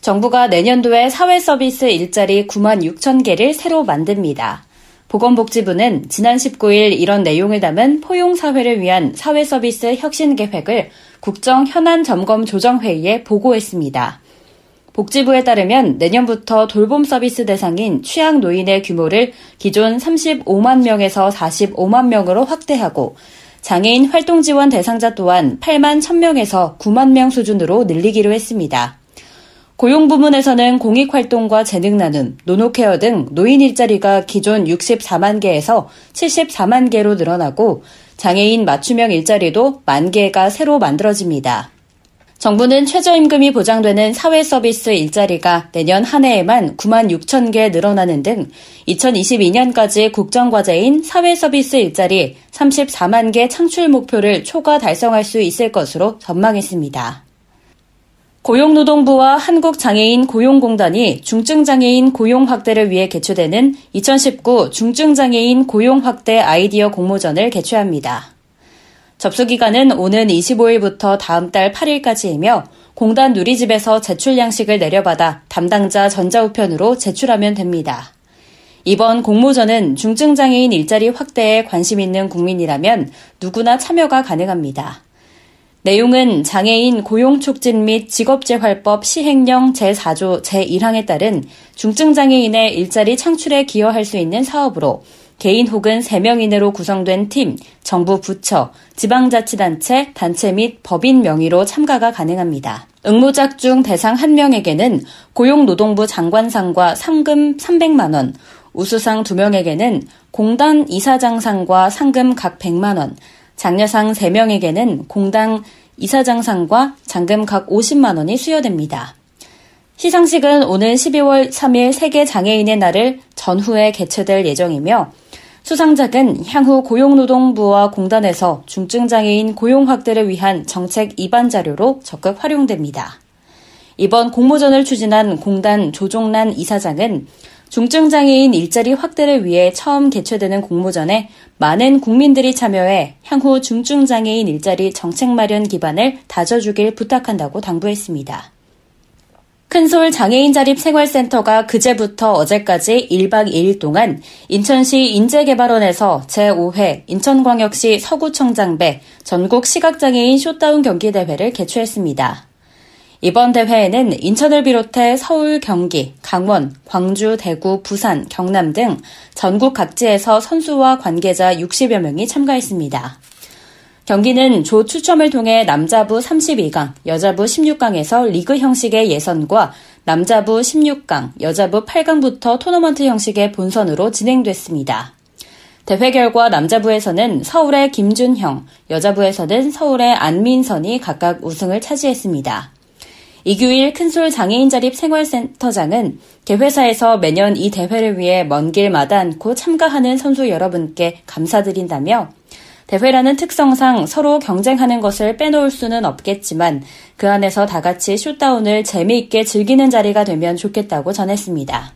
정부가 내년도에 사회서비스 일자리 9만 6천 개를 새로 만듭니다. 보건복지부는 지난 19일 이런 내용을 담은 포용사회를 위한 사회서비스 혁신 계획을 국정 현안 점검 조정회의에 보고했습니다. 복지부에 따르면 내년부터 돌봄 서비스 대상인 취약 노인의 규모를 기존 35만 명에서 45만 명으로 확대하고 장애인 활동 지원 대상자 또한 8만 1000명에서 9만 명 수준으로 늘리기로 했습니다. 고용 부문에서는 공익활동과 재능 나눔, 노노케어 등 노인 일자리가 기존 64만 개에서 74만 개로 늘어나고 장애인 맞춤형 일자리도 만 개가 새로 만들어집니다. 정부는 최저임금이 보장되는 사회 서비스 일자리가 내년 한 해에만 9만 6천 개 늘어나는 등 2022년까지 국정과제인 사회 서비스 일자리 34만 개 창출 목표를 초과 달성할 수 있을 것으로 전망했습니다. 고용노동부와 한국장애인 고용공단이 중증장애인 고용 확대를 위해 개최되는 2019 중증장애인 고용 확대 아이디어 공모전을 개최합니다. 접수 기간은 오는 25일부터 다음 달 8일까지이며 공단 누리집에서 제출 양식을 내려받아 담당자 전자우편으로 제출하면 됩니다. 이번 공모전은 중증장애인 일자리 확대에 관심 있는 국민이라면 누구나 참여가 가능합니다. 내용은 장애인 고용촉진 및 직업재활법 시행령 제4조 제1항에 따른 중증장애인의 일자리 창출에 기여할 수 있는 사업으로 개인 혹은 3명 이내로 구성된 팀, 정부 부처, 지방자치단체, 단체 및 법인 명의로 참가가 가능합니다. 응모작 중 대상 1명에게는 고용노동부 장관상과 상금 300만원, 우수상 2명에게는 공단 이사장상과 상금 각 100만원, 장려상 3명에게는 공당 이사장상과 잔금 각 50만 원이 수여됩니다. 시상식은 오는 12월 3일 세계 장애인의 날을 전후에 개최될 예정이며 수상작은 향후 고용노동부와 공단에서 중증장애인 고용 확대를 위한 정책 입안 자료로 적극 활용됩니다. 이번 공모전을 추진한 공단 조종란 이사장은 중증장애인 일자리 확대를 위해 처음 개최되는 공모전에 많은 국민들이 참여해 향후 중증장애인 일자리 정책 마련 기반을 다져주길 부탁한다고 당부했습니다. 큰솔 장애인 자립 생활센터가 그제부터 어제까지 1박 2일 동안 인천시 인재개발원에서 제5회 인천광역시 서구청장배 전국 시각장애인 쇼다운 경기대회를 개최했습니다. 이번 대회에는 인천을 비롯해 서울, 경기, 강원, 광주, 대구, 부산, 경남 등 전국 각지에서 선수와 관계자 60여 명이 참가했습니다. 경기는 조 추첨을 통해 남자부 32강, 여자부 16강에서 리그 형식의 예선과 남자부 16강, 여자부 8강부터 토너먼트 형식의 본선으로 진행됐습니다. 대회 결과 남자부에서는 서울의 김준형, 여자부에서는 서울의 안민선이 각각 우승을 차지했습니다. 이규일 큰솔 장애인 자립 생활센터장은 개회사에서 매년 이 대회를 위해 먼 길 마다 않고 참가하는 선수 여러분께 감사드린다며 대회라는 특성상 서로 경쟁하는 것을 빼놓을 수는 없겠지만 그 안에서 다 같이 슛다운을 재미있게 즐기는 자리가 되면 좋겠다고 전했습니다.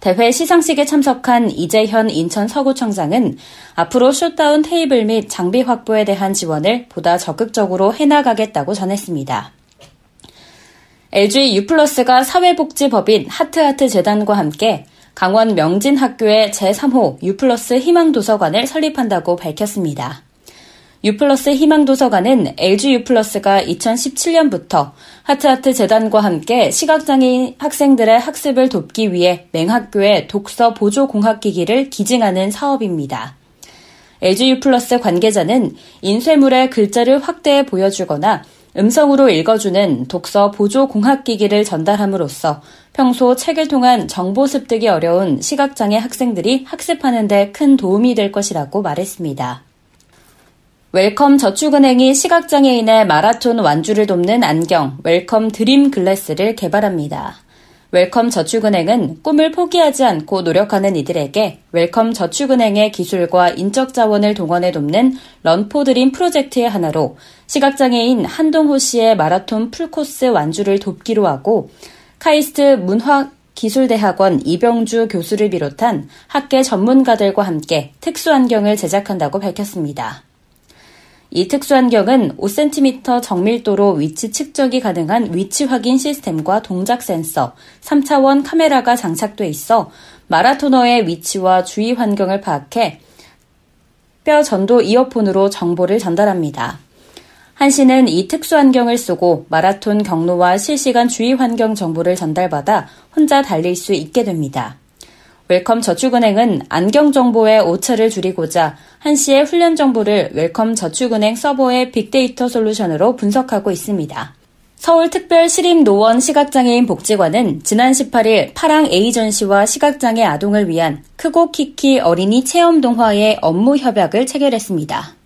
대회 시상식에 참석한 이재현 인천 서구청장은 앞으로 슛다운 테이블 및 장비 확보에 대한 지원을 보다 적극적으로 해나가겠다고 전했습니다. LG 유플러스가 사회복지법인 하트하트 재단과 함께 강원 명진학교의 제3호 유플러스 희망도서관을 설립한다고 밝혔습니다. 유플러스 희망도서관은 LG 유플러스가 2017년부터 하트하트 재단과 함께 시각장애인 학생들의 학습을 돕기 위해 맹학교에 독서 보조 공학기기를 기증하는 사업입니다. LG 유플러스 관계자는 인쇄물의 글자를 확대해 보여주거나 음성으로 읽어주는 독서 보조 공학기기를 전달함으로써 평소 책을 통한 정보 습득이 어려운 시각장애 학생들이 학습하는 데 큰 도움이 될 것이라고 말했습니다. 웰컴 저축은행이 시각장애인의 마라톤 완주를 돕는 안경 웰컴 드림 글래스를 개발합니다. 웰컴 저축은행은 꿈을 포기하지 않고 노력하는 이들에게 웰컴 저축은행의 기술과 인적 자원을 동원해 돕는 런포드림 프로젝트의 하나로 시각장애인 한동호 씨의 마라톤 풀코스 완주를 돕기로 하고 카이스트 문화 기술대학원 이병주 교수를 비롯한 학계 전문가들과 함께 특수안경을 제작한다고 밝혔습니다. 이 특수안경은 5cm 정밀도로 위치 측정이 가능한 위치 확인 시스템과 동작 센서, 3차원 카메라가 장착돼 있어 마라토너의 위치와 주위 환경을 파악해 뼈 전도 이어폰으로 정보를 전달합니다. 한 씨는 이 특수안경을 쓰고 마라톤 경로와 실시간 주위 환경 정보를 전달받아 혼자 달릴 수 있게 됩니다. 웰컴 저축은행은 안경 정보의 오차를 줄이고자 한 씨의 훈련 정보를 웰컴 저축은행 서버의 빅데이터 솔루션으로 분석하고 있습니다. 서울특별시립노원 시각장애인 복지관은 지난 18일 파랑 에이전시와 시각장애 아동을 위한 크고 키키 어린이 체험 동화의 업무 협약을 체결했습니다.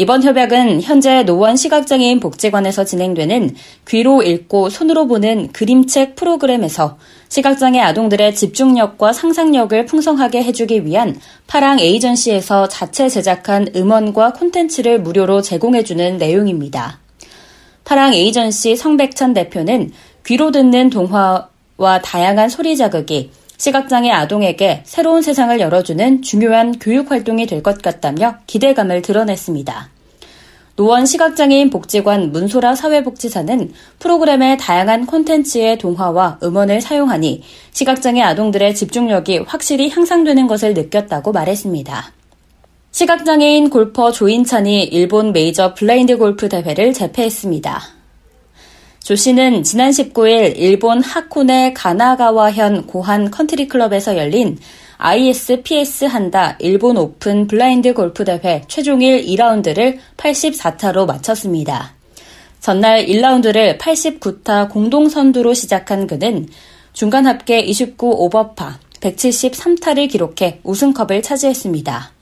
이번 협약은 현재 노원 시각장애인 복지관에서 진행되는 귀로 읽고 손으로 보는 그림책 프로그램에서 시각장애 아동들의 집중력과 상상력을 풍성하게 해주기 위한 파랑 에이전시에서 자체 제작한 음원과 콘텐츠를 무료로 제공해주는 내용입니다. 파랑 에이전시 성백천 대표는 귀로 듣는 동화와 다양한 소리 자극이 시각장애 아동에게 새로운 세상을 열어주는 중요한 교육 활동이 될 것 같다며 기대감을 드러냈습니다. 노원 시각장애인 복지관 문소라 사회복지사는 프로그램의 다양한 콘텐츠의 동화와 음원을 사용하니 시각장애 아동들의 집중력이 확실히 향상되는 것을 느꼈다고 말했습니다. 시각장애인 골퍼 조인찬이 일본 메이저 블라인드 골프 대회를 제패했습니다. 조 씨는 지난 19일 일본 하코네 가나가와현 고한 컨트리 클럽에서 열린 ISPS 한다 일본 오픈 블라인드 골프 대회 최종일 2라운드를 84타로 마쳤습니다. 전날 1라운드를 89타 공동 선두로 시작한 그는 중간 합계 29 오버파 173타를 기록해 우승컵을 차지했습니다.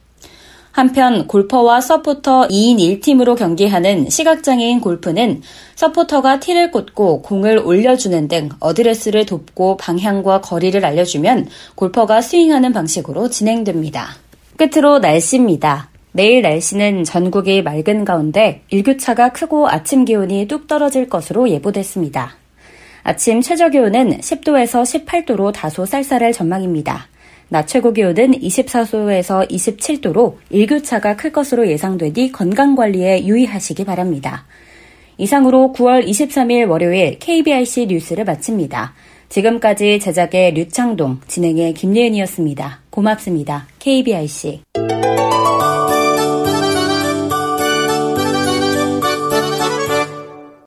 한편 골퍼와 서포터 2인 1팀으로 경기하는 시각장애인 골프는 서포터가 티를 꽂고 공을 올려주는 등 어드레스를 돕고 방향과 거리를 알려주면 골퍼가 스윙하는 방식으로 진행됩니다. 끝으로 날씨입니다. 내일 날씨는 전국이 맑은 가운데 일교차가 크고 아침 기온이 뚝 떨어질 것으로 예보됐습니다. 아침 최저 기온은 10도에서 18도로 다소 쌀쌀할 전망입니다. 낮 최고 기온은 24도에서 27도로 일교차가 클 것으로 예상되니 건강관리에 유의하시기 바랍니다. 이상으로 9월 23일 월요일 KBIC 뉴스를 마칩니다. 지금까지 제작의 류창동, 진행의 김예은이었습니다. 고맙습니다. KBIC.